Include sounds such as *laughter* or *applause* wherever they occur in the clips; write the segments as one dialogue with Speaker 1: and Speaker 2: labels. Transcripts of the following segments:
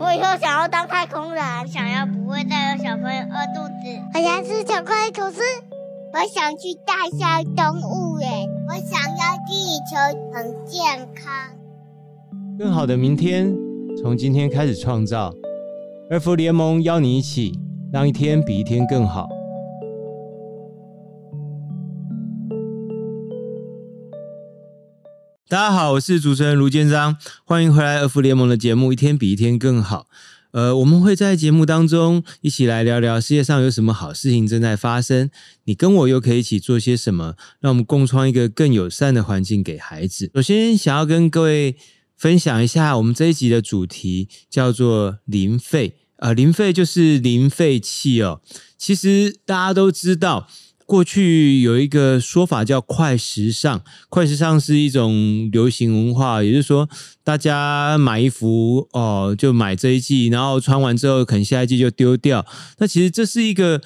Speaker 1: 我以后想要当太空人，想要不会再有小朋友饿肚子。我想吃巧克力吐司。我想去大象动物园。我想要地球很健康。
Speaker 2: 更好的明天，从今天开始创造。二福联盟邀你一起，让一天比一天更好。大家好，我是主持人卢建章，欢迎回来儿福联盟的节目《一天比一天更好》。呃，我们会在节目当中一起来聊聊世界上有什么好事情正在发生，你跟我又可以一起做些什么，让我们共创一个更友善的环境给孩子。首先，想要跟各位分享一下我们这一集的主题，叫做零废。呃，零废就是零废弃哦。其实大家都知道。过去有一个说法叫“快时尚”，快时尚是一种流行文化，也就是说，大家买衣服哦，就买这一季，然后穿完之后，可能下一季就丢掉。那其实这是一个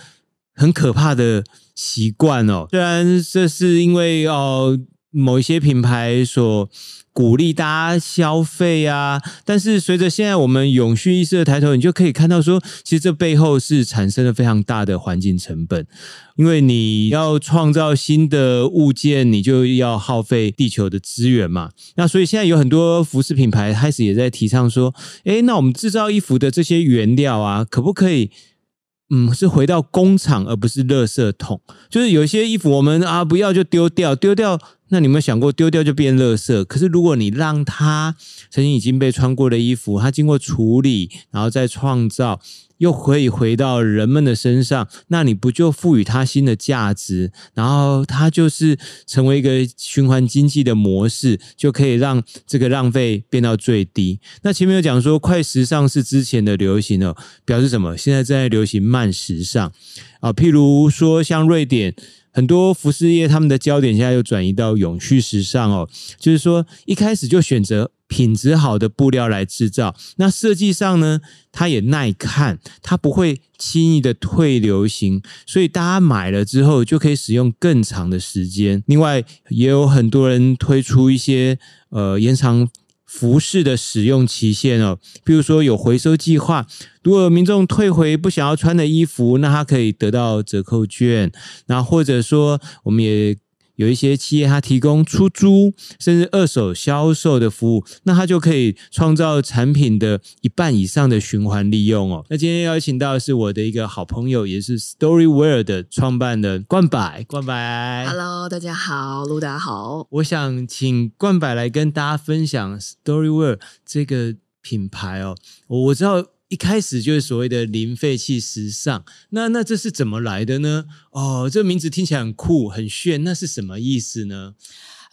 Speaker 2: 很可怕的习惯哦。虽然这是因为哦，某一些品牌所。鼓励大家消费啊！但是随着现在我们永续意识的抬头，你就可以看到说，其实这背后是产生了非常大的环境成本，因为你要创造新的物件，你就要耗费地球的资源嘛。那所以现在有很多服饰品牌开始也在提倡说，诶，那我们制造衣服的这些原料啊，可不可以，嗯，是回到工厂而不是垃圾桶？就是有一些衣服我们啊不要就丢掉，丢掉。那你有没有想过丢掉就变垃圾？可是如果你让它曾经已经被穿过的衣服，它经过处理，然后再创造，又可以回到人们的身上，那你不就赋予它新的价值？然后它就是成为一个循环经济的模式，就可以让这个浪费变到最低。那前面有讲说，快时尚是之前的流行哦，表示什么？现在正在流行慢时尚啊，譬如说像瑞典。很多服饰业，他们的焦点现在又转移到永续时尚哦，就是说一开始就选择品质好的布料来制造，那设计上呢，它也耐看，它不会轻易的退流行，所以大家买了之后就可以使用更长的时间。另外，也有很多人推出一些呃延长。服饰的使用期限哦，比如说有回收计划，如果民众退回不想要穿的衣服，那他可以得到折扣券。那或者说，我们也。有一些企业，它提供出租甚至二手销售的服务，那它就可以创造产品的一半以上的循环利用哦。那今天邀请到的是我的一个好朋友，也是 Storywear 的创办人冠柏。冠柏
Speaker 3: ，Hello，大家好，卢达好。
Speaker 2: 我想请冠柏来跟大家分享 Storywear 这个品牌哦。我知道。一开始就是所谓的零废弃时尚，那那这是怎么来的呢？哦，这名字听起来很酷很炫，那是什么意思呢？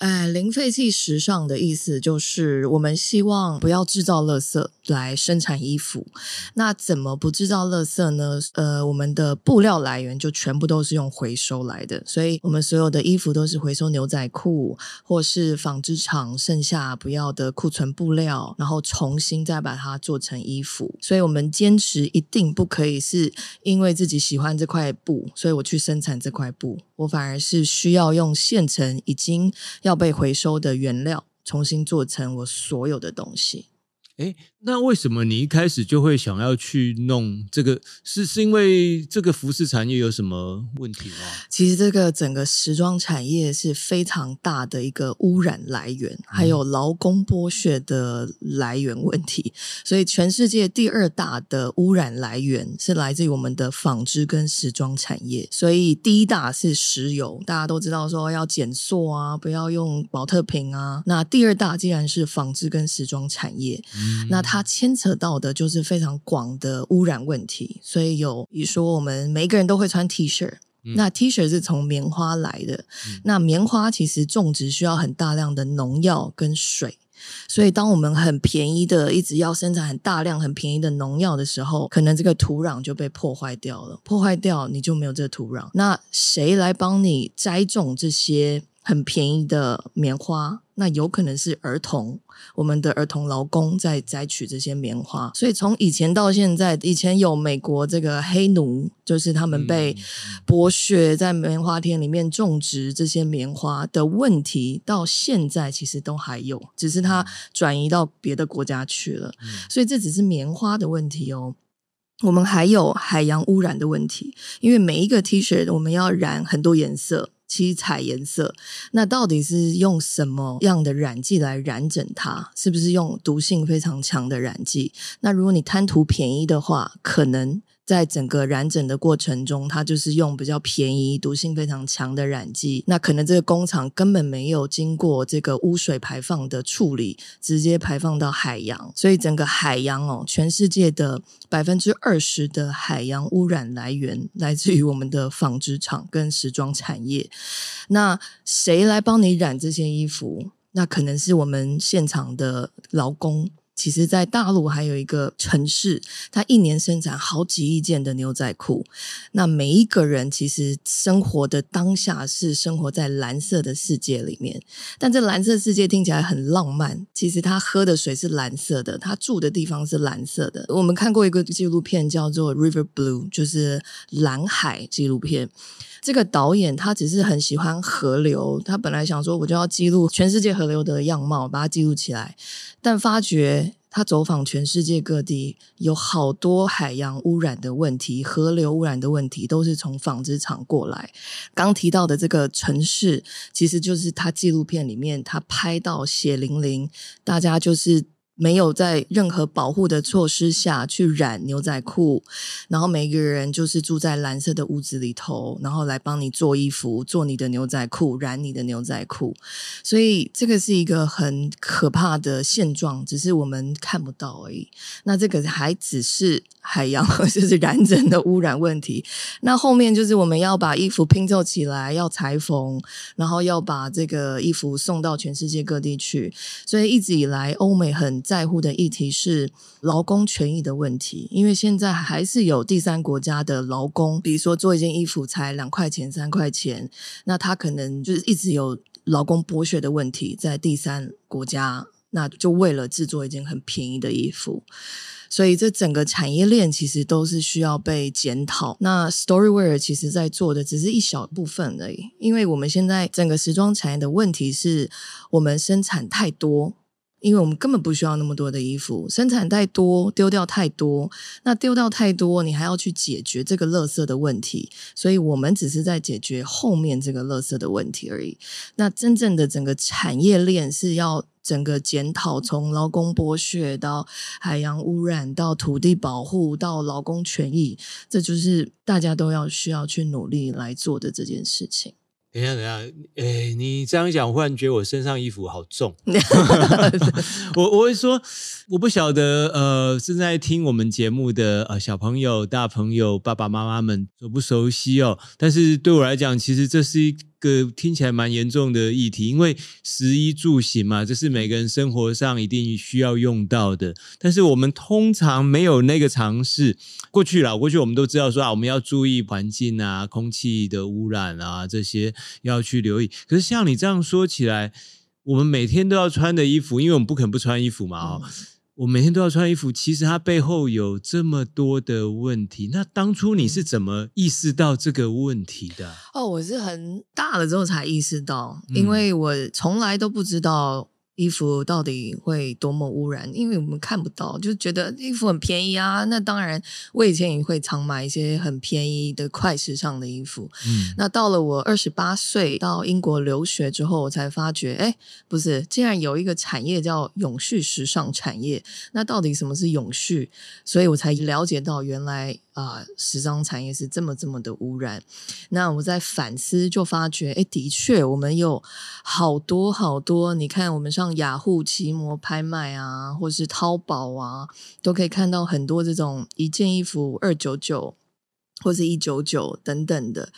Speaker 3: 哎，零废弃时尚的意思就是，我们希望不要制造垃圾来生产衣服。那怎么不制造垃圾呢？呃，我们的布料来源就全部都是用回收来的，所以我们所有的衣服都是回收牛仔裤，或是纺织厂剩下不要的库存布料，然后重新再把它做成衣服。所以我们坚持一定不可以是因为自己喜欢这块布，所以我去生产这块布。我反而是需要用现成已经要要被回收的原料，重新做成我所有的东西。
Speaker 2: 诶那为什么你一开始就会想要去弄这个？是是因为这个服饰产业有什么问题吗？
Speaker 3: 其实这个整个时装产业是非常大的一个污染来源，还有劳工剥削的来源问题。所以全世界第二大的污染来源是来自于我们的纺织跟时装产业。所以第一大是石油，大家都知道说要减塑啊，不要用宝特瓶啊。那第二大既然是纺织跟时装产业，嗯、那它牵扯到的就是非常广的污染问题，所以有比如说我们每一个人都会穿 T 恤，嗯、那 T 恤是从棉花来的，嗯、那棉花其实种植需要很大量的农药跟水，所以当我们很便宜的一直要生产很大量很便宜的农药的时候，可能这个土壤就被破坏掉了，破坏掉你就没有这个土壤，那谁来帮你栽种这些很便宜的棉花？那有可能是儿童，我们的儿童劳工在摘取这些棉花。所以从以前到现在，以前有美国这个黑奴，就是他们被剥削在棉花田里面种植这些棉花的问题，到现在其实都还有，只是它转移到别的国家去了。所以这只是棉花的问题哦。我们还有海洋污染的问题，因为每一个 T 恤我们要染很多颜色。七彩颜色，那到底是用什么样的染剂来染整它？是不是用毒性非常强的染剂？那如果你贪图便宜的话，可能。在整个染整的过程中，它就是用比较便宜、毒性非常强的染剂。那可能这个工厂根本没有经过这个污水排放的处理，直接排放到海洋。所以整个海洋哦，全世界的百分之二十的海洋污染来源来自于我们的纺织厂跟时装产业。那谁来帮你染这些衣服？那可能是我们现场的劳工。其实，在大陆还有一个城市，它一年生产好几亿件的牛仔裤。那每一个人其实生活的当下是生活在蓝色的世界里面，但这蓝色世界听起来很浪漫。其实他喝的水是蓝色的，他住的地方是蓝色的。我们看过一个纪录片，叫做《River Blue》，就是蓝海纪录片。这个导演他只是很喜欢河流，他本来想说我就要记录全世界河流的样貌，把它记录起来。但发觉他走访全世界各地，有好多海洋污染的问题、河流污染的问题，都是从纺织厂过来。刚提到的这个城市，其实就是他纪录片里面他拍到血淋淋，大家就是。没有在任何保护的措施下去染牛仔裤，然后每个人就是住在蓝色的屋子里头，然后来帮你做衣服、做你的牛仔裤、染你的牛仔裤。所以这个是一个很可怕的现状，只是我们看不到而已。那这个还只是海洋，*laughs* 就是染整的污染问题。那后面就是我们要把衣服拼凑起来，要裁缝，然后要把这个衣服送到全世界各地去。所以一直以来，欧美很在乎的议题是劳工权益的问题，因为现在还是有第三国家的劳工，比如说做一件衣服才两块钱、三块钱，那他可能就是一直有劳工剥削的问题在第三国家，那就为了制作一件很便宜的衣服，所以这整个产业链其实都是需要被检讨。那 Storywear 其实在做的只是一小部分而已，因为我们现在整个时装产业的问题是我们生产太多。因为我们根本不需要那么多的衣服，生产太多，丢掉太多，那丢掉太多，你还要去解决这个垃圾的问题，所以我们只是在解决后面这个垃圾的问题而已。那真正的整个产业链是要整个检讨，从劳工剥削到海洋污染，到土地保护，到劳工权益，这就是大家都要需要去努力来做的这件事情。
Speaker 2: 等一下，等一下，诶，你这样讲，我忽然觉得我身上衣服好重。*laughs* 我我会说，我不晓得，呃，正在听我们节目的呃小朋友、大朋友、爸爸妈妈们熟不熟悉哦？但是对我来讲，其实这是一。个听起来蛮严重的议题，因为食衣住行嘛，这是每个人生活上一定需要用到的。但是我们通常没有那个尝试。过去了，过去我们都知道说啊，我们要注意环境啊，空气的污染啊，这些要去留意。可是像你这样说起来，我们每天都要穿的衣服，因为我们不可能不穿衣服嘛，我每天都要穿衣服，其实它背后有这么多的问题。那当初你是怎么意识到这个问题的？
Speaker 3: 哦，我是很大了之后才意识到，因为我从来都不知道。衣服到底会多么污染？因为我们看不到，就觉得衣服很便宜啊。那当然，我以前也会常买一些很便宜的快时尚的衣服。嗯，那到了我二十八岁到英国留学之后，我才发觉，哎，不是，竟然有一个产业叫永续时尚产业。那到底什么是永续？所以我才了解到，原来。啊、呃，时装产业是这么这么的污染。那我在反思，就发觉，哎，的确，我们有好多好多。你看，我们上像雅虎奇摩拍卖啊，或是淘宝啊，都可以看到很多这种一件衣服二九九，或是一九九等等的。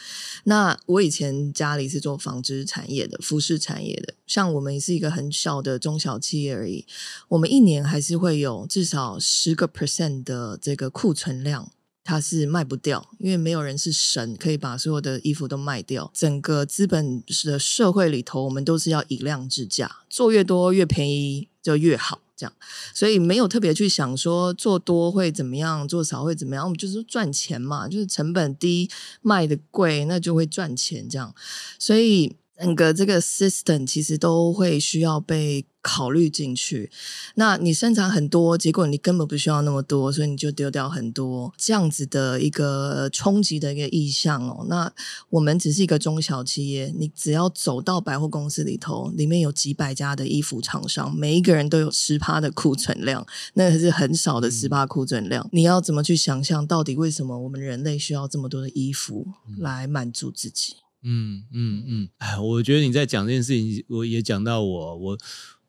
Speaker 3: 那我以前家里是做纺织产业的，服饰产业的，像我们也是一个很小的中小企业而已。我们一年还是会有至少十个 percent 的这个库存量。它是卖不掉，因为没有人是神，可以把所有的衣服都卖掉。整个资本的社会里头，我们都是要以量制价，做越多越便宜就越好，这样。所以没有特别去想说做多会怎么样，做少会怎么样，我们就是赚钱嘛，就是成本低，卖的贵，那就会赚钱这样。所以。整个这个 system 其实都会需要被考虑进去。那你生产很多，结果你根本不需要那么多，所以你就丢掉很多，这样子的一个冲击的一个意向哦。那我们只是一个中小企业，你只要走到百货公司里头，里面有几百家的衣服厂商，每一个人都有十趴的库存量，那是很少的十趴库存量。你要怎么去想象，到底为什么我们人类需要这么多的衣服来满足自己？
Speaker 2: 嗯嗯嗯，哎，我觉得你在讲这件事情，我也讲到我，我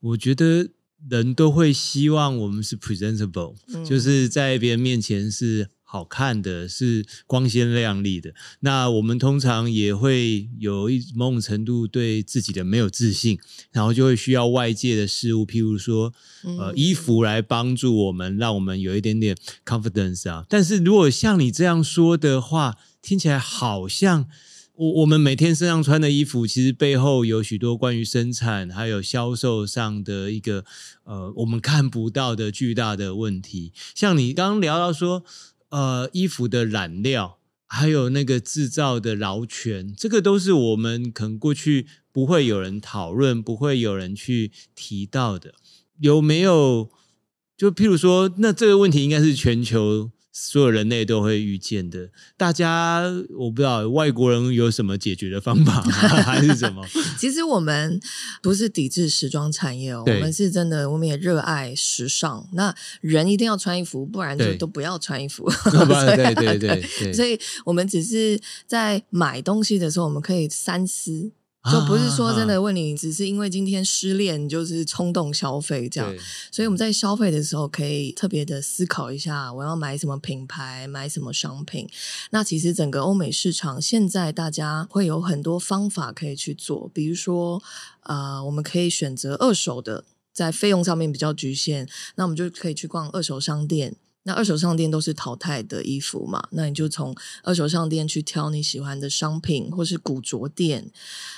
Speaker 2: 我觉得人都会希望我们是 presentable，嗯，就是在别人面前是好看的，是光鲜亮丽的。那我们通常也会有一某种程度对自己的没有自信，然后就会需要外界的事物，譬如说呃衣服来帮助我们，让我们有一点点 confidence 啊。但是如果像你这样说的话，听起来好像。我我们每天身上穿的衣服，其实背后有许多关于生产还有销售上的一个呃，我们看不到的巨大的问题。像你刚刚聊到说，呃，衣服的染料，还有那个制造的劳权，这个都是我们可能过去不会有人讨论，不会有人去提到的。有没有？就譬如说，那这个问题应该是全球。所有人类都会遇见的，大家我不知道外国人有什么解决的方法吗？*laughs* 还是什么？*laughs*
Speaker 3: 其实我们不是抵制时装产业哦，我们是真的，我们也热爱时尚。那人一定要穿衣服，不然就都不要穿衣服。*laughs*
Speaker 2: 对对对对，对，
Speaker 3: 所以我们只是在买东西的时候，我们可以三思。就不是说真的问你，只是因为今天失恋就是冲动消费这样，所以我们在消费的时候可以特别的思考一下，我要买什么品牌，买什么商品。那其实整个欧美市场现在大家会有很多方法可以去做，比如说，呃，我们可以选择二手的，在费用上面比较局限，那我们就可以去逛二手商店。那二手商店都是淘汰的衣服嘛，那你就从二手商店去挑你喜欢的商品，或是古着店。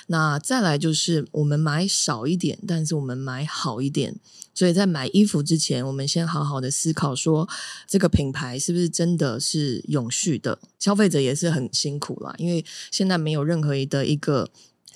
Speaker 3: 那再来就是我们买少一点，但是我们买好一点。所以在买衣服之前，我们先好好的思考说，这个品牌是不是真的是永续的？消费者也是很辛苦啦，因为现在没有任何的一个。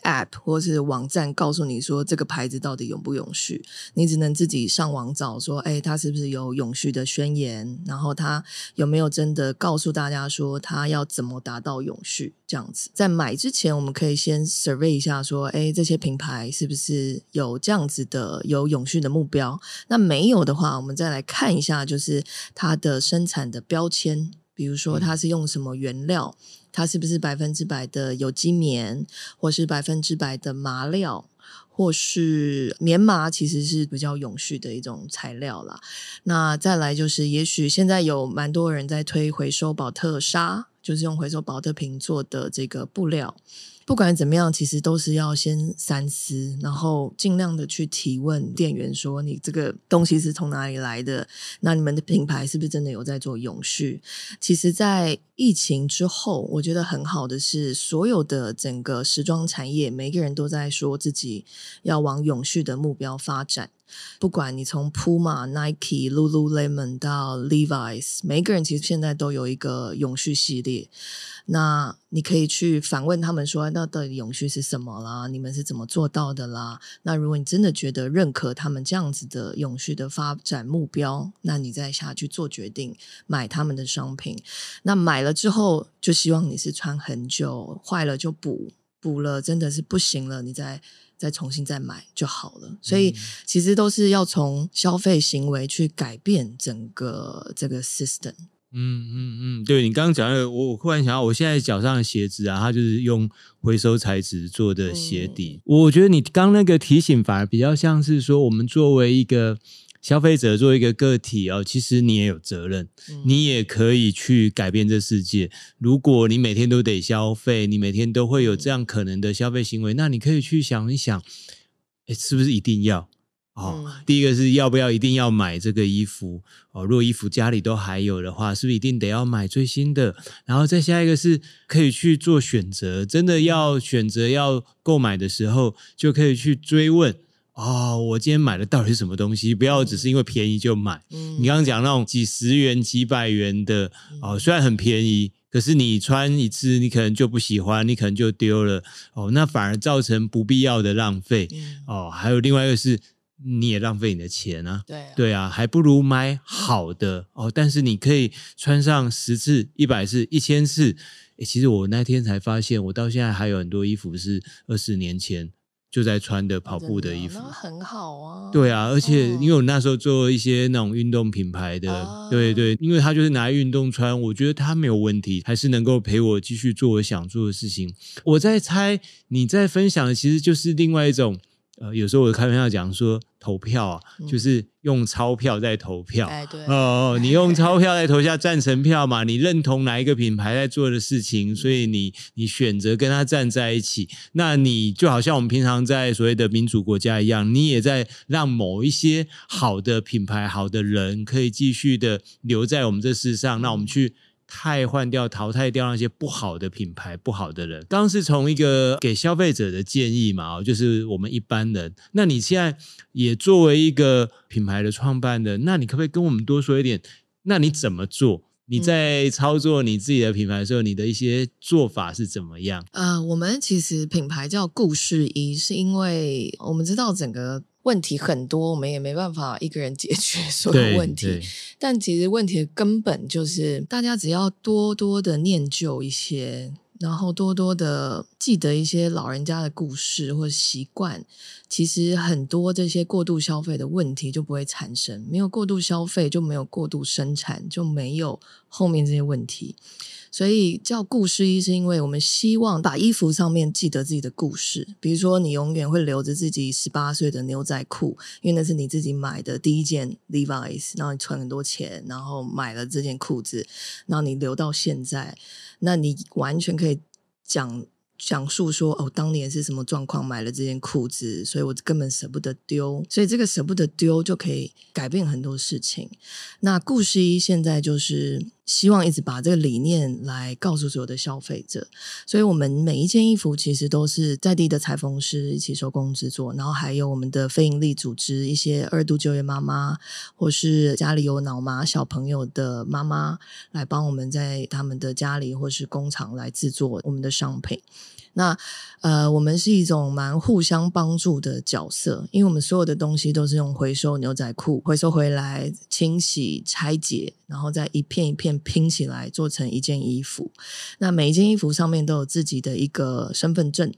Speaker 3: App 或是网站告诉你说这个牌子到底永不永续，你只能自己上网找说，哎，它是不是有永续的宣言？然后它有没有真的告诉大家说它要怎么达到永续？这样子，在买之前，我们可以先 survey 一下说，哎，这些品牌是不是有这样子的有永续的目标？那没有的话，我们再来看一下，就是它的生产的标签，比如说它是用什么原料。它是不是百分之百的有机棉，或是百分之百的麻料，或是棉麻，其实是比较永续的一种材料啦。那再来就是，也许现在有蛮多人在推回收宝特纱，就是用回收宝特瓶做的这个布料。不管怎么样，其实都是要先三思，然后尽量的去提问店员说：“你这个东西是从哪里来的？那你们的品牌是不是真的有在做永续？”其实，在疫情之后，我觉得很好的是，所有的整个时装产业，每个人都在说自己要往永续的目标发展。不管你从 Puma、Nike、Lululemon 到 Levi's，每一个人其实现在都有一个永续系列。那你可以去反问他们说：“那到底永续是什么啦？你们是怎么做到的啦？”那如果你真的觉得认可他们这样子的永续的发展目标，那你再下去做决定，买他们的商品。那买了之后，就希望你是穿很久，坏了就补，补了真的是不行了，你再。再重新再买就好了，所以其实都是要从消费行为去改变整个这个 system。
Speaker 2: 嗯嗯嗯，对你刚刚讲的，我我忽然想到，我现在脚上的鞋子啊，它就是用回收材质做的鞋底。嗯。我觉得你刚那个提醒反而比较像是说，我们作为一个。消费者作为一个个体哦，其实你也有责任，嗯，你也可以去改变这世界。如果你每天都得消费，你每天都会有这样可能的消费行为，那你可以去想一想，诶，是不是一定要？哦，嗯、第一个是要不要一定要买这个衣服哦？如果衣服家里都还有的话，是不是一定得要买最新的？然后再下一个是可以去做选择，真的要选择要购买的时候，就可以去追问哦，我今天买的到底是什么东西？不要只是因为便宜就买。嗯、你刚刚讲那种几十元、几百元的哦，虽然很便宜，可是你穿一次，你可能就不喜欢，你可能就丢了哦，那反而造成不必要的浪费哦。还有另外一个是。你也浪费你的钱啊！
Speaker 3: 对啊，
Speaker 2: 对啊，还不如买好的哦。但是你可以穿上十次、一百次、一千次。诶，其实我那天才发现，我到现在还有很多衣服是二十年前就在穿的跑步的衣服，
Speaker 3: 那很好啊。
Speaker 2: 对啊，而且因为我那时候做一些那种运动品牌的，哦、对对，因为他就是拿来运动穿，我觉得他没有问题，还是能够陪我继续做我想做的事情。我在猜你在分享的，其实就是另外一种。呃，有时候我开玩笑讲说，投票啊，嗯、就是用钞票在投票。
Speaker 3: 哎，对
Speaker 2: 哦，你用钞票在投下赞成票嘛？你认同哪一个品牌在做的事情，所以你你选择跟他站在一起。那你就好像我们平常在所谓的民主国家一样，你也在让某一些好的品牌、好的人可以继续的留在我们这世上。那我们去。汰换掉、淘汰掉那些不好的品牌、不好的人。刚刚是从一个给消费者的建议嘛，就是我们一般人。那你现在也作为一个品牌的创办人，那你可不可以跟我们多说一点？那你怎么做？你在操作你自己的品牌的时候，你的一些做法是怎么样？
Speaker 3: 呃，我们其实品牌叫故事一，是因为我们知道整个。问题很多，我们也没办法一个人解决 *laughs* 所有问题。但其实问题的根本就是，大家只要多多的念旧一些，然后多多的记得一些老人家的故事或习惯，其实很多这些过度消费的问题就不会产生。没有过度消费，就没有过度生产，就没有后面这些问题。所以叫故事衣，是因为我们希望把衣服上面记得自己的故事。比如说，你永远会留着自己十八岁的牛仔裤，因为那是你自己买的第一件 Levi's，然后你存很多钱，然后买了这件裤子，然后你留到现在，那你完全可以讲。讲述说哦，当年是什么状况买了这件裤子，所以我根本舍不得丢，所以这个舍不得丢就可以改变很多事情。那故事一现在就是希望一直把这个理念来告诉所有的消费者，所以我们每一件衣服其实都是在地的裁缝师一起手工制作，然后还有我们的非营利组织，一些二度就业妈妈或是家里有脑麻小朋友的妈妈来帮我们在他们的家里或是工厂来制作我们的商品。那呃，我们是一种蛮互相帮助的角色，因为我们所有的东西都是用回收牛仔裤回收回来清洗拆解，然后再一片一片拼起来做成一件衣服。那每一件衣服上面都有自己的一个身份证。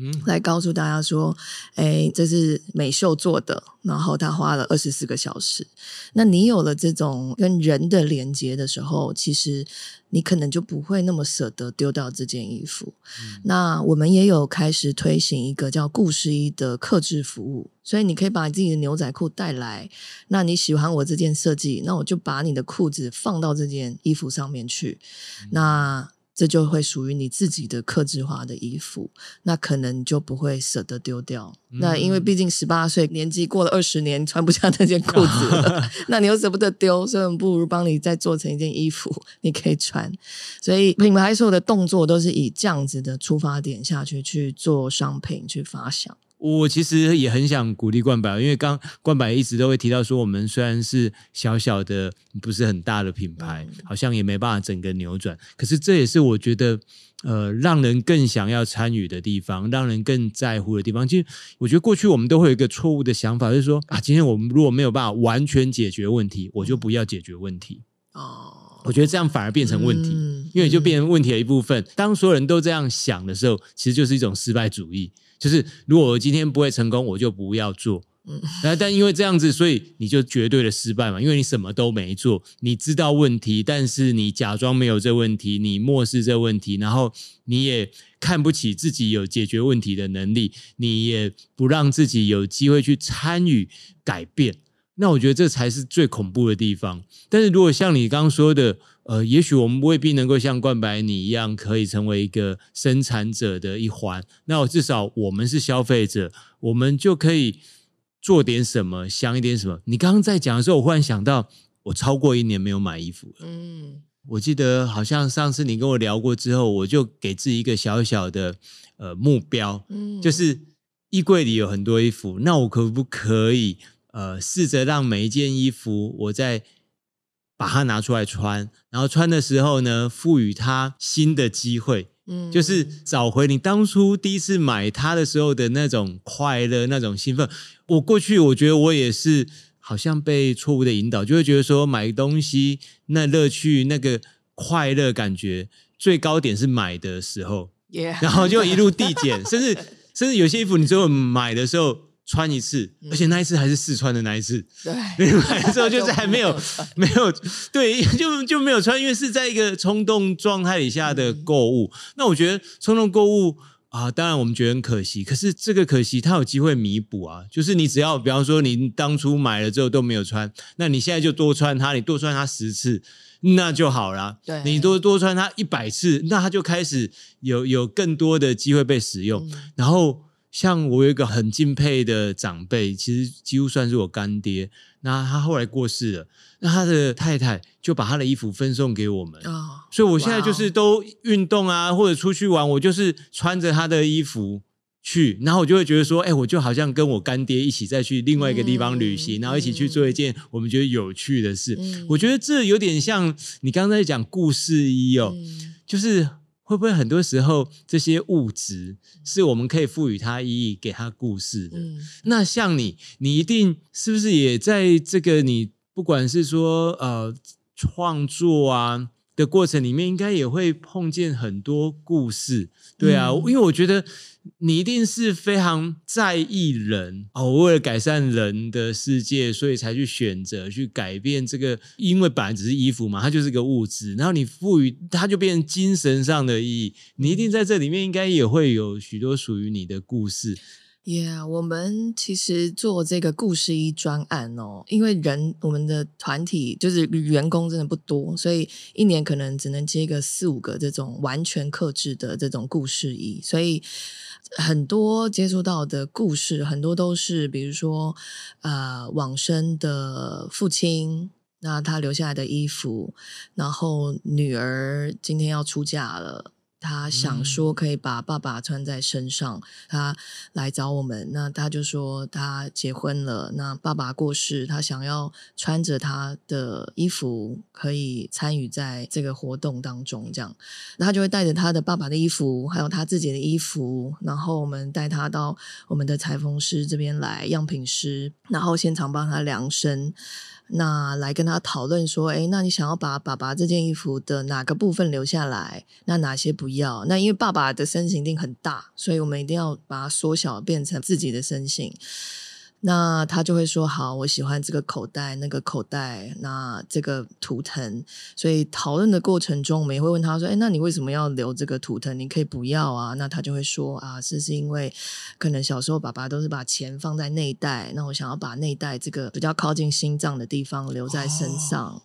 Speaker 3: 嗯，来告诉大家说，哎，这是美秀做的，然后他花了二十四个小时。那你有了这种跟人的连接的时候，其实你可能就不会那么舍得丢掉这件衣服。嗯、那我们也有开始推行一个叫“故事衣”的克制服务，所以你可以把你自己的牛仔裤带来。那你喜欢我这件设计，那我就把你的裤子放到这件衣服上面去。嗯、那这就会属于你自己的克制化的衣服，那可能就不会舍得丢掉。嗯、那因为毕竟十八岁年纪过了二十年，穿不下那件裤子了，*laughs* 那你又舍不得丢，所以我们不如帮你再做成一件衣服，你可以穿。所以品牌所有的动作都是以这样子的出发点下去去做商品去发想。
Speaker 2: 我其实也很想鼓励冠百，因为刚冠百一直都会提到说，我们虽然是小小的，不是很大的品牌，嗯、好像也没办法整个扭转。可是这也是我觉得，呃，让人更想要参与的地方，让人更在乎的地方。其实我觉得过去我们都会有一个错误的想法，就是说啊，今天我们如果没有办法完全解决问题，我就不要解决问题。哦，我觉得这样反而变成问题，嗯、因为就变成问题的一部分。当所有人都这样想的时候，其实就是一种失败主义。就是如果我今天不会成功，我就不要做。嗯，但因为这样子，所以你就绝对的失败嘛，因为你什么都没做，你知道问题，但是你假装没有这问题，你漠视这问题，然后你也看不起自己有解决问题的能力，你也不让自己有机会去参与改变。那我觉得这才是最恐怖的地方。但是如果像你刚刚说的，呃，也许我们未必能够像冠白你一样，可以成为一个生产者的一环。那我至少我们是消费者，我们就可以做点什么，想一点什么。你刚刚在讲的时候，我忽然想到，我超过一年没有买衣服了。嗯，我记得好像上次你跟我聊过之后，我就给自己一个小小的呃目标，嗯，就是衣柜里有很多衣服，那我可不可以呃试着让每一件衣服我再把它拿出来穿，然后穿的时候呢，赋予它新的机会。嗯，就是找回你当初第一次买它的时候的那种快乐、那种兴奋。我过去我觉得我也是，好像被错误的引导，就会觉得说买东西那乐趣、那个快乐感觉最高点是买的时候.然后就一路递减，甚至甚至有些衣服你最后买的时候。穿一次，而且那一次还是试穿的那一次。对，买的时候就是还没有没有对，就就没有穿，因为是在一个冲动状态底下的购物。嗯、那我觉得冲动购物啊，当然我们觉得很可惜，可是这个可惜它有机会弥补啊。就是你只要比方说你当初买了之后都没有穿，那你现在就多穿它，你多穿它十次那就好了。对，你多多穿它一百次，那它就开始有有更多的机会被使用，嗯、然后。像我有一个很敬佩的长辈，其实几乎算是我干爹。那他后来过世了，那他的太太就把他的衣服分送给我们。哦，所以我现在就是都运动啊，或者出去玩，我就是穿着他的衣服去，然后我就会觉得说，哎，我就好像跟我干爹一起再去另外一个地方旅行，嗯、然后一起去做一件我们觉得有趣的事。嗯、我觉得这有点像你刚才讲故事一哦，嗯、就是。会不会很多时候这些物质是我们可以赋予它意义、给它故事的？嗯、那像你，你一定是不是也在这个你不管是说呃创作啊的过程里面，应该也会碰见很多故事，对啊，嗯、因为我觉得。你一定是非常在意人哦，为了改善人的世界，所以才去选择去改变这个，因为本来只是衣服嘛，它就是个物质，然后你赋予它就变成精神上的意义。你一定在这里面应该也会有许多属于你的故事。
Speaker 3: Yeah，我们其实做这个故事衣专案哦，因为人我们的团体就是员工真的不多，所以一年可能只能接个四五个这种完全克制的这种故事衣，所以。很多接触到的故事，很多都是比如说，呃，往生的父亲，那他留下来的衣服，然后女儿今天要出嫁了。他想说可以把爸爸穿在身上，他来找我们。那他就说他结婚了，那爸爸过世，他想要穿着他的衣服可以参与在这个活动当中。这样，那他就会带着他的爸爸的衣服，还有他自己的衣服，然后我们带他到我们的裁缝师这边来，样品师，然后现场帮他量身。那来跟他讨论说，诶，那你想要把爸爸这件衣服的哪个部分留下来？那哪些不要？那因为爸爸的身形一定很大，所以我们一定要把它缩小，变成自己的身形。那他就会说好，我喜欢这个口袋，那个口袋，那这个图腾。所以讨论的过程中，我们也会问他说：“诶，那你为什么要留这个图腾？你可以不要啊。”那他就会说：“啊，是是因为可能小时候爸爸都是把钱放在内袋，那我想要把内袋这个比较靠近心脏的地方留在身上，哦、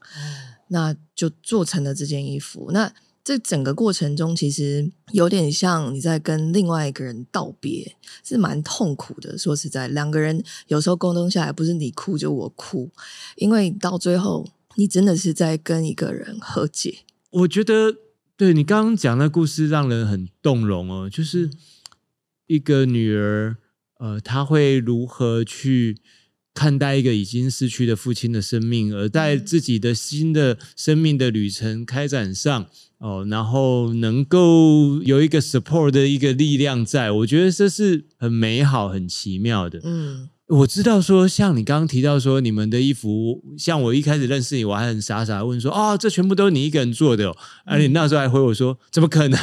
Speaker 3: 那就做成了这件衣服。那。”这整个过程中，其实有点像你在跟另外一个人道别，是蛮痛苦的。说实在，两个人有时候沟通下来，不是你哭就我哭，因为到最后，你真的是在跟一个人和解。
Speaker 2: 我觉得，对你刚刚讲的故事，让人很动容哦。就是一个女儿，呃，她会如何去看待一个已经逝去的父亲的生命，而在自己的新的生命的旅程开展上。哦，然后能够有一个 support 的一个力量在，我觉得这是很美好、很奇妙的。嗯。我知道说，像你刚刚提到说，你们的衣服，像我一开始认识你，我还很傻傻问说，哦，这全部都是你一个人做的哦？而、啊、你那时候还回我说，怎么可能？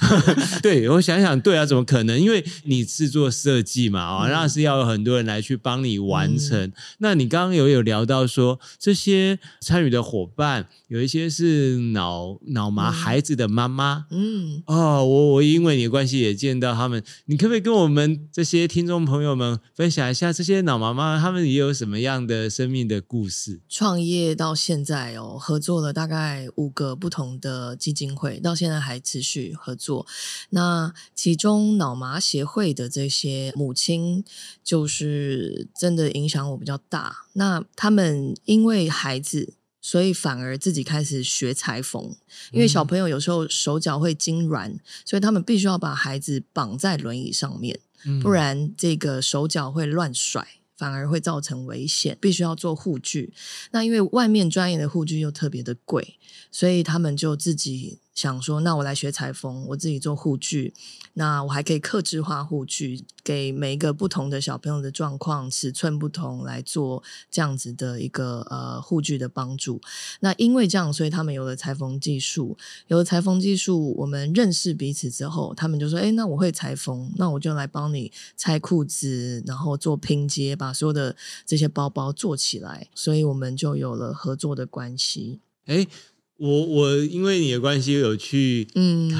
Speaker 2: *laughs* 对，我想想，对啊，怎么可能？因为你制作设计嘛，啊、哦，那是要有很多人来去帮你完成。嗯、那你刚刚有有聊到说，这些参与的伙伴，有一些是脑脑麻孩子的妈妈，嗯，哦，我我因为你的关系也见到他们，你可不可以跟我们这些听众朋友们分享一下这？这些脑妈妈他们也有什么样的生命的故事？
Speaker 3: 创业到现在哦，合作了大概五个不同的基金会，到现在还持续合作。那其中脑麻协会的这些母亲，就是真的影响我比较大。那他们因为孩子。所以反而自己开始学裁缝，因为小朋友有时候手脚会痉挛，所以他们必须要把孩子绑在轮椅上面，不然这个手脚会乱甩，反而会造成危险，必须要做护具。那因为外面专业的护具又特别的贵，所以他们就自己。想说，那我来学裁缝，我自己做护具，那我还可以克制化护具，给每一个不同的小朋友的状况、尺寸不同来做这样子的一个呃护具的帮助。那因为这样，所以他们有了裁缝技术，有了裁缝技术，我们认识彼此之后，他们就说：“哎，那我会裁缝，那我就来帮你拆裤子，然后做拼接，把所有的这些包包做起来。”所以我们就有了合作的关系。
Speaker 2: 哎。我我因为你的关系有去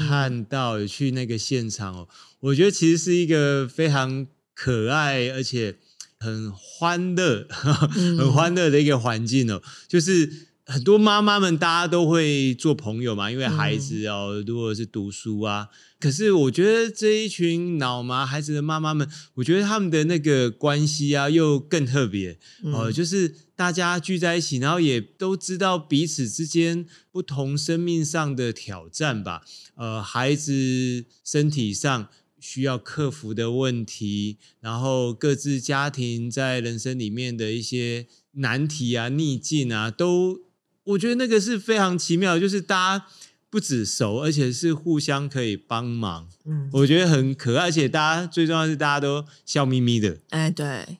Speaker 2: 看到、嗯、有去那个现场哦，我觉得其实是一个非常可爱而且很欢乐、*laughs* 嗯、很欢乐的一个环境哦，就是。很多妈妈们，大家都会做朋友嘛，因为孩子哦，嗯、如果是读书啊。可是我觉得这一群脑麻孩子的妈妈们，我觉得他们的那个关系啊，又更特别呃，就是大家聚在一起，然后也都知道彼此之间不同生命上的挑战吧。呃，孩子身体上需要克服的问题，然后各自家庭在人生里面的一些难题啊、逆境啊，都。我觉得那个是非常奇妙，就是大家不止熟，而且是互相可以帮忙。嗯，我觉得很可爱，而且大家最重要是大家都笑眯眯的。
Speaker 3: 哎，对，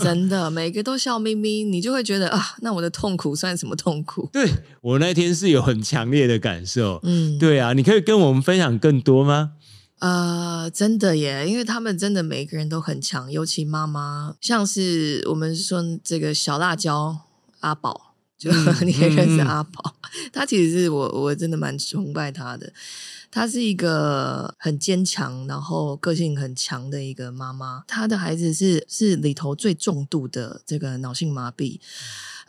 Speaker 3: 真的，每个都笑眯眯，你就会觉得啊，那我的痛苦算什么痛苦？
Speaker 2: 对，我那天是有很强烈的感受。嗯，对啊，你可以跟我们分享更多吗？
Speaker 3: 呃，真的耶，因为他们真的每个人都很强，尤其妈妈，像是我们说这个小辣椒阿宝。就 *laughs* 你可以认识阿宝，嗯、他其实是我我真的蛮崇拜他的。他是一个很坚强，然后个性很强的一个妈妈。他的孩子是是里头最重度的这个脑性麻痹，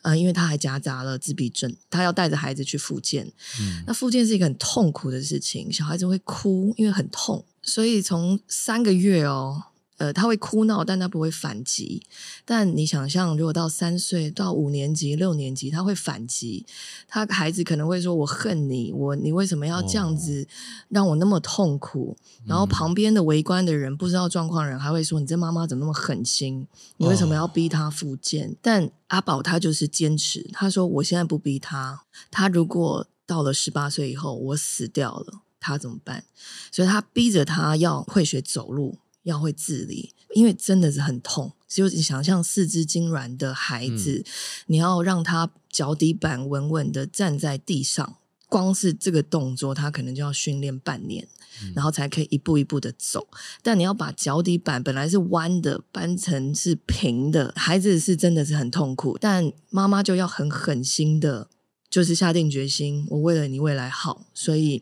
Speaker 3: 呃，因为他还夹杂了自闭症，他要带着孩子去复健。嗯、那复健是一个很痛苦的事情，小孩子会哭，因为很痛，所以从三个月哦。呃，他会哭闹，但他不会反击。但你想象，如果到三岁到五年级、六年级，他会反击。他孩子可能会说：“我恨你，我你为什么要这样子让我那么痛苦？”哦、然后旁边的围观的人不知道状况的人还会说：“你这妈妈怎么那么狠心？你为什么要逼他复健？”哦、但阿宝他就是坚持，他说：“我现在不逼他，他如果到了十八岁以后我死掉了，他怎么办？”所以他逼着他要会学走路。要会自理，因为真的是很痛。就你想象四肢痉挛的孩子，嗯、你要让他脚底板稳稳的站在地上，光是这个动作，他可能就要训练半年，嗯、然后才可以一步一步的走。但你要把脚底板本来是弯的搬成是平的，孩子是真的是很痛苦。但妈妈就要很狠心的，就是下定决心，我为了你未来好，所以。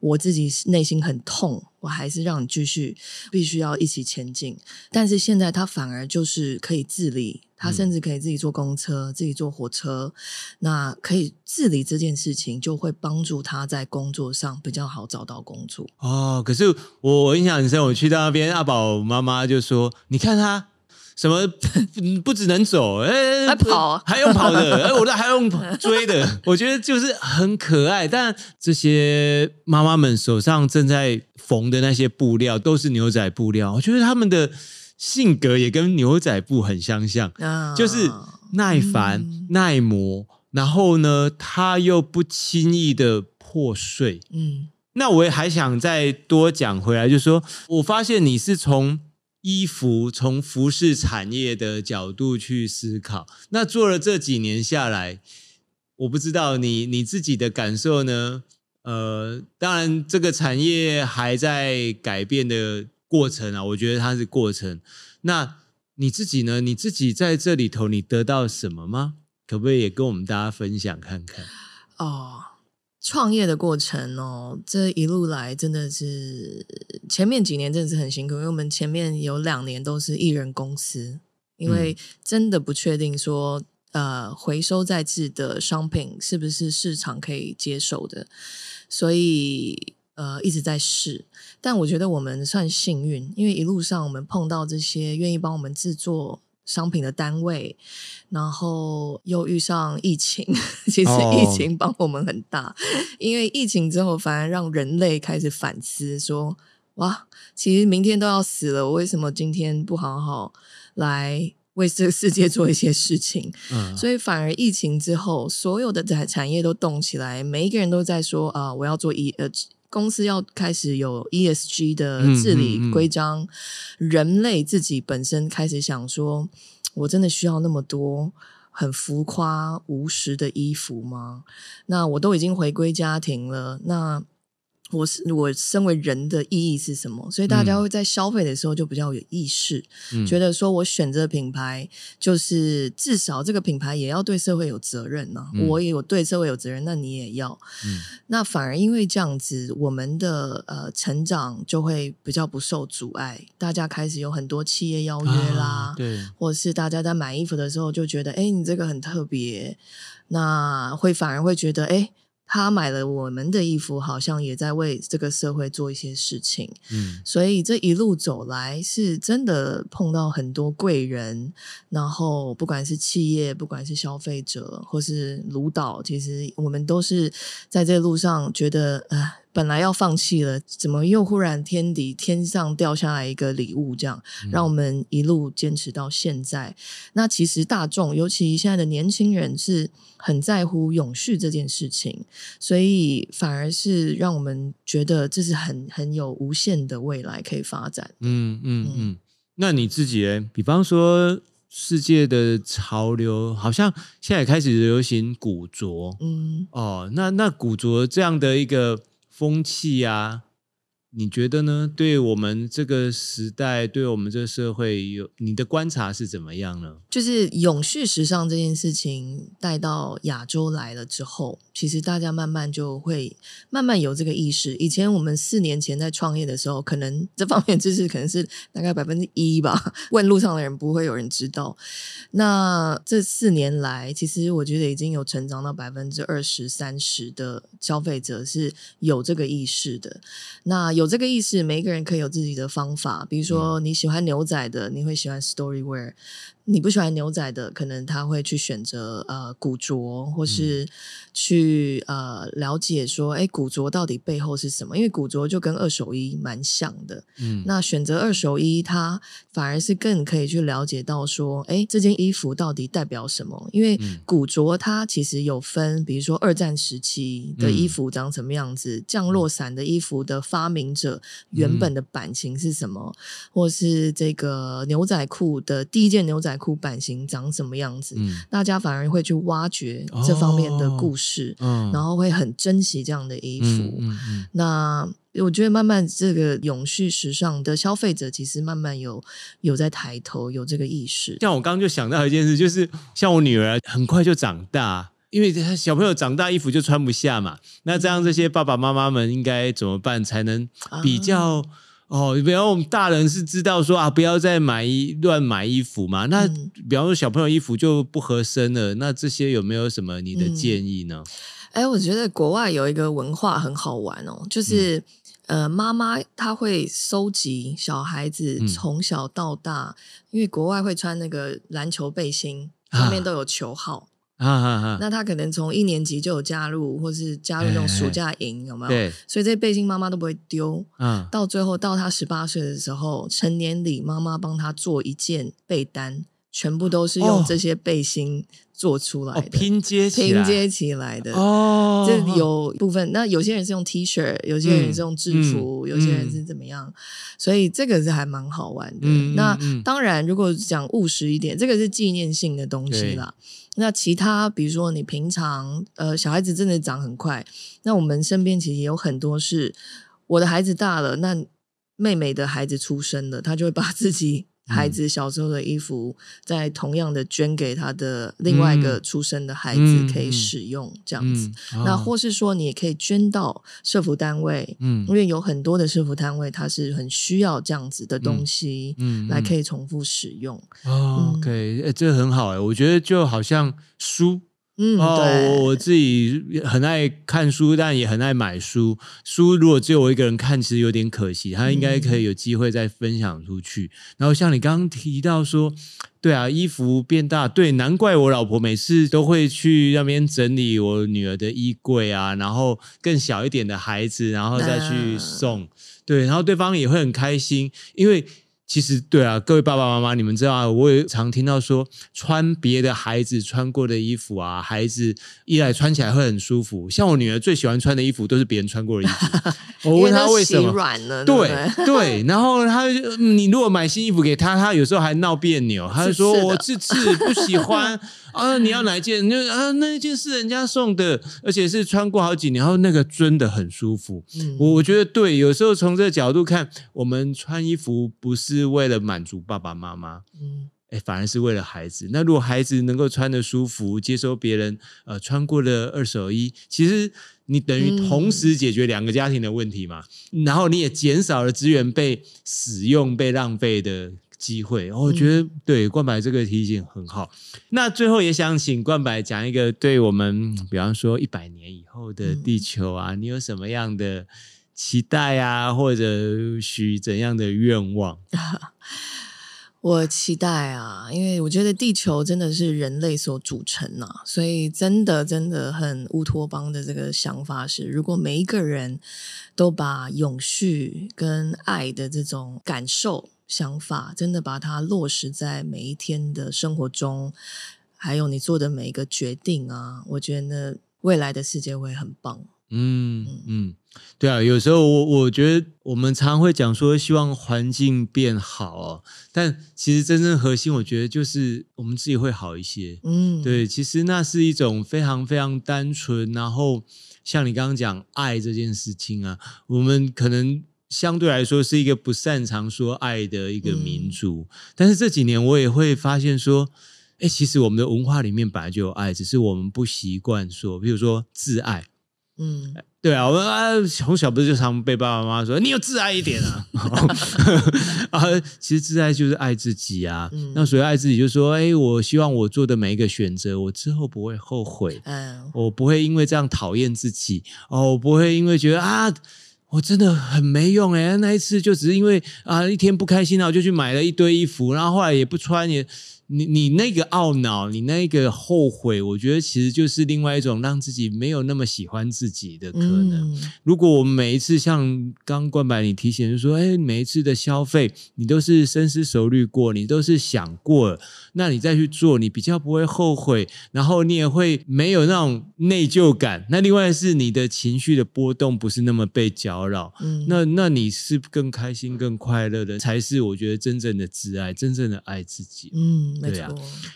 Speaker 3: 我自己内心很痛，我还是让你继续，必须要一起前进。但是现在他反而就是可以自理，他甚至可以自己坐公车，嗯、自己坐火车。那可以自理这件事情，就会帮助他在工作上比较好找到工作。
Speaker 2: 哦，可是我我印象很深，我去到那边，阿宝妈妈就说：“你看他。”什么 *laughs* 不只能走，哎，还跑，还用跑的，哎，我都还用追的，*laughs* 我觉得就是很可爱。但这些妈妈们手上正在缝的那些布料都是牛仔布料，我觉得他们的性格也跟牛仔布很相像，就是耐烦、嗯、耐磨，然后呢，它又不轻易的破碎。嗯，那我也还想再多讲回来，就是说我发现你是从。衣服从服饰产业的角度去思考，那做了这几年下来，我不知道你你自己的感受呢？呃，当然这个产业还在改变的过程啊，我觉得它是过程。那你自己呢？你自己在这里头你得到什么吗？可不可以也跟我们大家分享看看？
Speaker 3: 哦。创业的过程哦，这一路来真的是前面几年真的是很辛苦，因为我们前面有两年都是一人公司，因为真的不确定说，呃，回收再制的商品是不是市场可以接受的，所以呃一直在试。但我觉得我们算幸运，因为一路上我们碰到这些愿意帮我们制作商品的单位，然后又遇上疫情，*laughs* 其实疫情帮我们很大，哦、因为疫情之后反而让人类开始反思说，哇，其实明天都要死了，我为什么今天不好好来为这个世界做一些事情？嗯，所以反而疫情之后，所有的产产业都动起来，每一个人都在说啊、呃，我要做一呃。公司要开始有 ESG 的治理规章，嗯嗯嗯，人类自己本身开始想说，我真的需要那么多很浮夸无实的衣服吗？那我都已经回归家庭了，那。我是我身为人的意义是什么？所以大家会在消费的时候就比较有意识，嗯、觉得说我选择品牌就是至少这个品牌也要对社会有责任呢、啊。嗯、我也有对社会有责任，那你也要。嗯、那反而因为这样子，我们的呃成长就会比较不受阻碍。大家开始有很多企业邀约啦，啊、对，或者是大家在买衣服的时候就觉得，哎，你这个很特别，那会反而会觉得，哎。他买了我们的衣服，好像也在为这个社会做一些事情。嗯，所以这一路走来，是真的碰到很多贵人。然后，不管是企业，不管是消费者，或是卢导，其实我们都是在这路上觉得，呃，本来要放弃了，怎么又忽然天底天上掉下来一个礼物，这样让我们一路坚持到现在。那其实大众，尤其现在的年轻人是。很在乎永续这件事情，所以反而是让我们觉得这是很很有无限的未来可以发展。嗯
Speaker 2: 嗯嗯。嗯，那你自己呢？比方说，世界的潮流好像现在开始流行古着。嗯。哦，那那古着这样的一个风气呀。你觉得呢？对我们这个时代，对我们这个社会，有你的观察是怎么样呢？
Speaker 3: 就是永续时尚这件事情带到亚洲来了之后，其实大家慢慢就会慢慢有这个意识。以前我们四年前在创业的时候，可能这方面知识可能是大概百分之一吧，*laughs* 问路上的人不会有人知道。那这四年来，其实我觉得已经有成长到百分之二十三十的消费者是有这个意识的。那有这个意识，每一个人可以有自己的方法。比如说，你喜欢牛仔的，你会喜欢 story wear。你不喜欢牛仔的，可能他会去选择呃古着，或是去呃了解说，哎，古着到底背后是什么？因为古着就跟二手衣蛮像的。嗯，那选择二手衣，它反而是更可以去了解到说，哎，这件衣服到底代表什么？因为古着它其实有分，比如说二战时期的衣服长什么样子，嗯、降落伞的衣服的发明者原本的版型是什么，嗯、或是这个牛仔裤的第一件牛仔裤版型长什么样子？嗯、大家反而会去挖掘这方面的故事，哦、然后会很珍惜这样的衣服。那我觉得慢慢这个永续时尚的消费者其实慢慢有有在抬头，有这个意识。
Speaker 2: 像我刚刚就想到一件事，就是像我女儿很快就长大，因为她小朋友长大衣服就穿不下嘛。那这样这些爸爸妈妈们应该怎么办才能比较？啊哦，比方我们大人是知道说啊，不要再买衣乱买衣服嘛。那比方说小朋友衣服就不合身了，那这些有没有什么你的建议呢？
Speaker 3: 哎、嗯，我觉得国外有一个文化很好玩哦，就是、嗯、呃，妈妈她会收集小孩子从小到大，嗯、因为国外会穿那个篮球背心，上面都有球号。啊啊啊啊！那他可能从一年级就有加入，或是加入那种暑假营，有没有？对。所以这些背心妈妈都不会丢。嗯。到最后到他十八岁的时候，成年礼妈妈帮他做一件被单，全部都是用这些背心做出来的，
Speaker 2: 拼接起
Speaker 3: 来拼接起来的。哦。这有部分，那有些人是用 T 恤，有些人是用制服，有些人是怎么样？所以这个是还蛮好玩的。那当然，如果讲务实一点，这个是纪念性的东西啦。那其他，比如说你平常，呃，小孩子真的长很快。那我们身边其实也有很多是，我的孩子大了，那妹妹的孩子出生了，他就会把自己孩子小时候的衣服，再同样的捐给他的另外一个出生的孩子可以使用，这样子。那或是说，你也可以捐到社服单位，嗯，因为有很多的社服单位，它是很需要这样子的东西，嗯，来可以重复使用。
Speaker 2: 哦、OK，哎，这很好哎，我觉得就好像书。
Speaker 3: 嗯，
Speaker 2: 哦，我我自己很爱看书，但也很爱买书。书如果只有我一个人看，其实有点可惜。他应该可以有机会再分享出去。嗯、然后像你刚刚提到说，对啊，衣服变大，对，难怪我老婆每次都会去那边整理我女儿的衣柜啊，然后更小一点的孩子，然后再去送。嗯、对，然后对方也会很开心，因为。其实对啊，各位爸爸妈妈，你们知道啊，我也常听到说，穿别的孩子穿过的衣服啊，孩子一来穿起来会很舒服。像我女儿最喜欢穿的衣服都是别人穿过的衣服。*laughs* 我问她为什么？
Speaker 3: 软了，
Speaker 2: 对对，然后她，你如果买新衣服给她，她有时候还闹别扭，她就说我这次不喜欢。啊，你要哪一件？就啊，那一件是人家送的，而且是穿过好几年，然后那个真的很舒服。嗯，我我觉得对，有时候从这个角度看，我们穿衣服不是为了满足爸爸妈妈，嗯，哎，反而是为了孩子。那如果孩子能够穿的舒服，接收别人呃穿过的二手衣，其实你等于同时解决两个家庭的问题嘛，嗯，然后你也减少了资源被使用、被浪费的机会，我觉得对冠柏这个提醒很好。那最后也想请冠柏讲一个对我们，比方说一百年以后的地球啊，你有什么样的期待啊，或者许怎样的愿望？*laughs*
Speaker 3: 我期待啊，因为我觉得地球真的是人类所组成呐、啊，所以真的真的很乌托邦的这个想法是，如果每一个人都把永续跟爱的这种感受。想法真的把它落实在每一天的生活中，还有你做的每一个决定啊，我觉得未来的世界会很棒。
Speaker 2: 嗯嗯，对啊，有时候我我觉得我们常常会讲说希望环境变好哦，但其实真正核心，我觉得就是我们自己会好一些。嗯，对，其实那是一种非常非常单纯，然后像你刚刚讲爱这件事情啊，我们可能。相对来说是一个不擅长说爱的一个民族，嗯、但是这几年我也会发现说，哎，其实我们的文化里面本来就有爱，只是我们不习惯说，比如说自爱，嗯，对啊，我们啊从小不是就常被爸爸妈妈说，你有自爱一点啊，*laughs* *laughs* 啊，其实自爱就是爱自己啊，嗯、那所以爱自己就是说，哎，我希望我做的每一个选择，我之后不会后悔，嗯，我不会因为这样讨厌自己，哦，我不会因为觉得啊。我真的很没用诶，那一次就只是因为啊一天不开心，然后就去买了一堆衣服，然后后来也不穿也。你你那个懊恼，你那个后悔，我觉得其实就是另外一种让自己没有那么喜欢自己的可能。嗯、如果我们每一次像刚冠白你提醒，就说，哎，每一次的消费，你都是深思熟虑过，你都是想过了，那你再去做，你比较不会后悔，然后你也会没有那种内疚感。那另外是你的情绪的波动不是那么被搅扰，嗯、那那你是更开心、更快乐的，才是我觉得真正的自爱，真正的爱自己。
Speaker 3: 嗯。
Speaker 2: 对啊，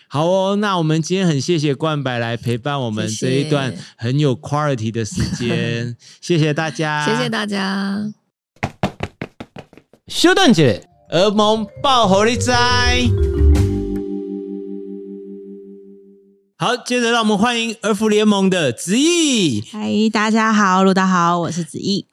Speaker 2: 好哦，那我们今天很谢谢冠白来陪伴我们这一段很有 quality 的时间，*laughs* 谢谢，大家，
Speaker 3: 谢谢大家。
Speaker 2: 休顿姐，儿萌报虎你知。好，接着让我们欢迎儿福联盟的子毅。
Speaker 4: 嗨，大家好，陆大好，我是子毅。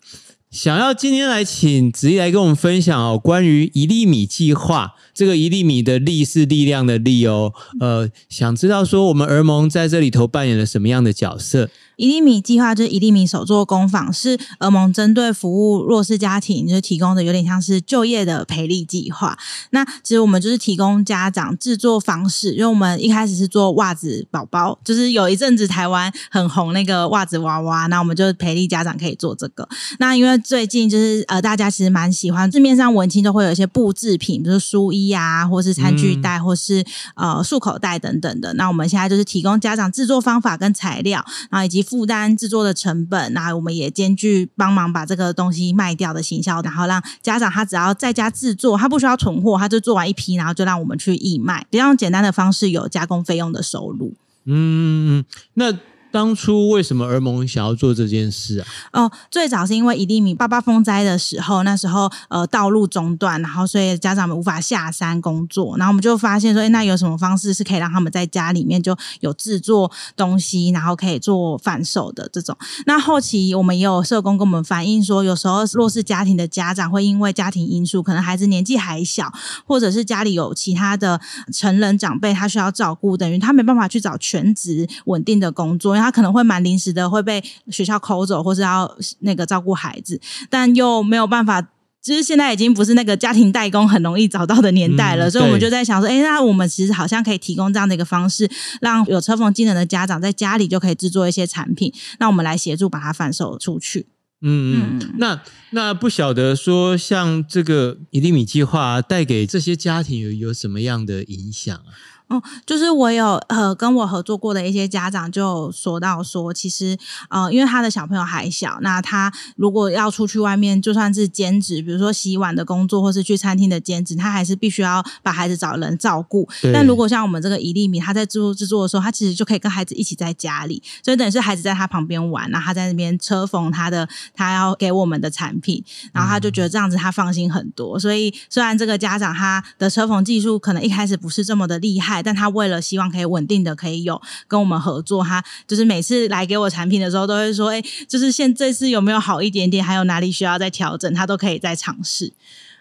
Speaker 2: 想要今天来请子毅来跟我们分享哦，关于一粒米计划。这个一粒米的力是力量的力哦，呃，想知道说我们儿盟在这里头扮演了什么样的角色？
Speaker 4: 一粒米计划就是一粒米手作工坊，是俄盟针对服务弱势家庭，就是提供的有点像是就业的培力计划。那其实我们就是提供家长制作方式，因为我们一开始是做袜子宝宝，就是有一阵子台湾很红那个袜子娃娃，那我们就培力家长可以做这个。那因为最近就是呃，大家其实蛮喜欢，市面上文青都会有一些布制品，比如说书衣啊，或是餐具袋，或是呃束口袋等等的。那我们现在就是提供家长制作方法跟材料，然后以及负担制作的成本，然后我们也兼具帮忙把这个东西卖掉的行销，然后让家长他只要在家制作，他不需要存货，他就做完一批，然后就让我们去义卖，比较简单的方式有加工费用的收入。
Speaker 2: 嗯，那当初为什么儿盟想要做这件事啊？
Speaker 4: 哦，最早是因为一粒米八八风灾的时候，那时候呃道路中断，然后所以家长们无法下山工作，然后我们就发现说，哎，那有什么方式是可以让他们在家里面就有制作东西，然后可以做贩售的这种？那后期我们也有社工跟我们反映说，有时候弱势家庭的家长会因为家庭因素，可能孩子年纪还小，或者是家里有其他的成人长辈，他需要照顾，等于他没办法去找全职稳定的工作，他可能会蛮临时的会被学校抠走，或是要那个照顾孩子，但又没有办法。其实现在已经不是那个家庭代工很容易找到的年代了，嗯、所以我们就在想说，哎，那我们其实好像可以提供这样的一个方式，让有车缝技能的家长在家里就可以制作一些产品，那我们来协助把它贩售出去。
Speaker 2: 嗯嗯，那那不晓得说，像这个一粒米计划带给这些家庭有有什么样的影响啊？
Speaker 4: 哦，就是我有呃跟我合作过的一些家长就说到说，其实呃因为他的小朋友还小，那他如果要出去外面，就算是兼职，比如说洗碗的工作，或是去餐厅的兼职，他还是必须要把孩子找人照顾。但如果像我们这个一粒米，他在制作制作的时候，他其实就可以跟孩子一起在家里，所以等于是孩子在他旁边玩，然后他在那边车缝他的他要给我们的产品，然后他就觉得这样子他放心很多。所以虽然这个家长他的车缝技术可能一开始不是这么的厉害。但他为了希望可以稳定的可以有跟我们合作，他就是每次来给我产品的时候，都会说：“哎，就是现这次有没有好一点点？还有哪里需要再调整？”他都可以再尝试。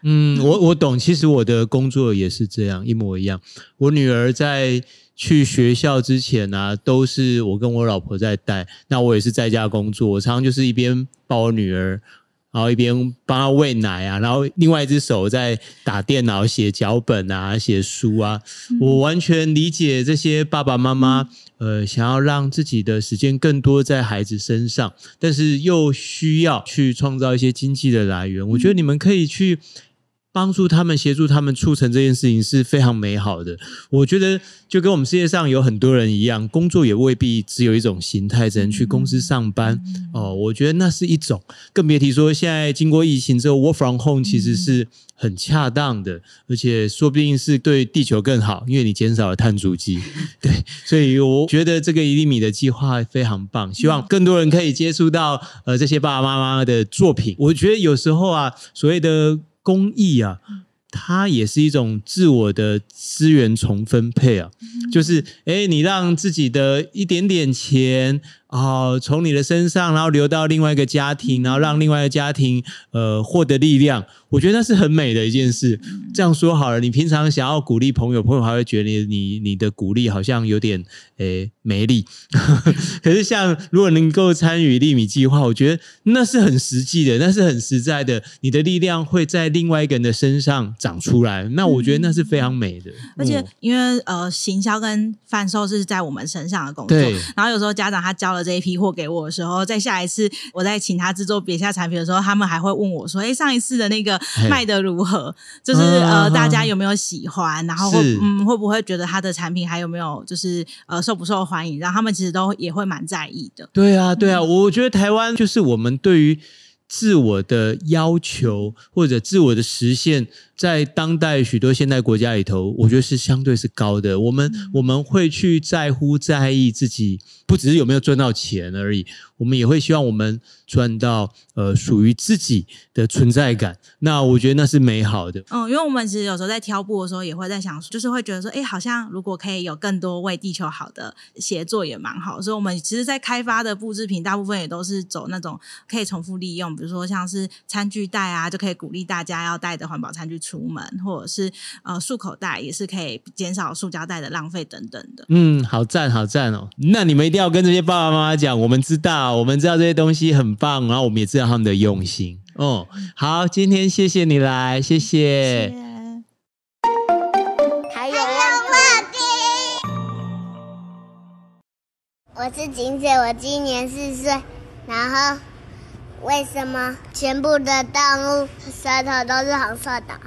Speaker 2: 嗯，我我懂。其实我的工作也是这样，一模一样。我女儿在去学校之前呢、啊，都是我跟我老婆在带，那我也是在家工作。我常常就是一边抱我女儿。然后一边帮他喂奶啊，然后另外一只手在打电脑、写脚本啊、写书啊。嗯、我完全理解这些爸爸妈妈，呃，想要让自己的时间更多在孩子身上，但是又需要去创造一些经济的来源。我觉得你们可以去。帮助他们，协助他们促成这件事情是非常美好的。我觉得就跟我们世界上有很多人一样，工作也未必只有一种形态，只能去公司上班。哦，我觉得那是一种，更别提说现在经过疫情之后，work from home 其实是很恰当的，而且说不定是对地球更好，因为你减少了碳足迹。*laughs* 对，所以我觉得这个一粒米的计划非常棒，希望更多人可以接触到呃这些爸爸妈妈的作品。我觉得有时候啊，所谓的。公益啊，它也是一种自我的资源重分配啊，就是诶，你让自己的一点点钱。啊，从你的身上，然后流到另外一个家庭，然后让另外一个家庭呃获得力量，我觉得那是很美的一件事。这样说好了，你平常想要鼓励朋友，朋友还会觉得你你的鼓励好像有点诶没力。*laughs* 可是像如果能够参与一粒米计划，我觉得那是很实际的，那是很实在的，你的力量会在另外一个人的身上长出来。那我觉得那是非常美的。
Speaker 4: 而且因为呃，行销跟贩售是在我们身上的工作，然后有时候家长他教了。这一批货给我的时候，在下一次我在请他制作别下产品的时候，他们还会问我说：“哎，上一次的那个卖的如何？就是呃，大家有没有喜欢？然后会嗯，会不会觉得他的产品还有没有就是呃，受不受欢迎？然后他们其实都也会蛮在意的。
Speaker 2: 对啊，对啊，我觉得台湾就是我们对于自我的要求或者自我的实现。在当代许多现代国家里头，我觉得是相对是高的。我们我们会去在乎在意自己，不只是有没有赚到钱而已，我们也会希望我们赚到呃属于自己的存在感。那我觉得那是美好的。
Speaker 4: 嗯，因为我们其实有时候在挑布的时候，也会在想，就是会觉得说，哎，好像如果可以有更多为地球好的协作，也蛮好。所以，我们其实，在开发的布制品，大部分也都是走那种可以重复利用，比如说像是餐具袋啊，就可以鼓励大家要带着环保餐具。出门，或者是呃束口袋，也是可以减少塑胶袋的浪费等等的。
Speaker 2: 嗯，好赞，好赞哦！那你们一定要跟这些爸爸妈妈讲，我们知道，我们知道这些东西很棒，然后我们也知道他们的用心。哦，好，今天谢谢你来，谢谢。谢谢
Speaker 1: 还有问题？我是景姐，我今年四岁，然后为什么全部的动物舌头都是红色的？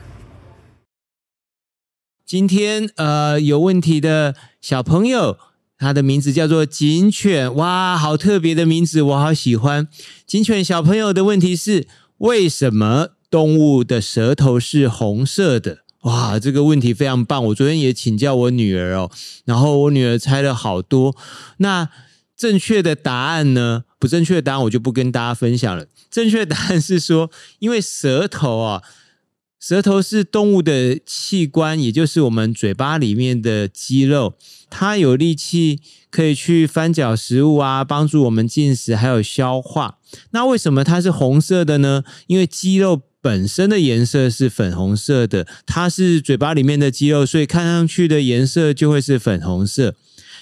Speaker 2: 今天呃有问题的小朋友，它的名字叫做警犬，哇，好特别的名字，我好喜欢。警犬小朋友的问题是：为什么动物的舌头是红色的？哇，这个问题非常棒，我昨天也请教我女儿哦，然后我女儿猜了好多。那正确的答案呢？不正确的答案我就不跟大家分享了。正确的答案是说，因为舌头啊，舌头是动物的器官，也就是我们嘴巴里面的肌肉，它有力气可以去翻搅食物啊，帮助我们进食还有消化。那为什么它是红色的呢？因为肌肉本身的颜色是粉红色的，它是嘴巴里面的肌肉，所以看上去的颜色就会是粉红色。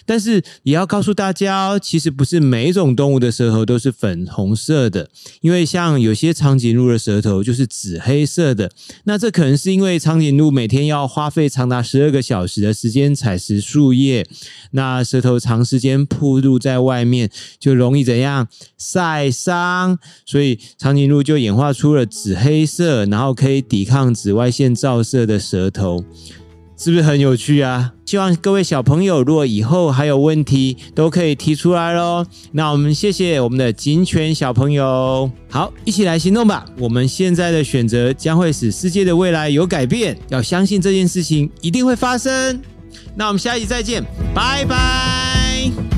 Speaker 2: 但是也要告诉大家哦，其实不是每一种动物的舌头都是粉红色的，因为像有些长颈鹿的舌头就是紫黑色的。那这可能是因为长颈鹿每天要花费长达十二个小时的时间采食树叶，那舌头长时间暴露在外面，就容易怎样晒伤，所以长颈鹿就演化出了紫黑色，然后可以抵抗紫外线照射的舌头。是不是很有趣啊？希望各位小朋友，如果以后还有问题，都可以提出来喽。那我们谢谢我们的警犬小朋友，好，一起来行动吧！我们现在的选择将会使世界的未来有改变，要相信这件事情一定会发生。那我们下一集再见，拜拜。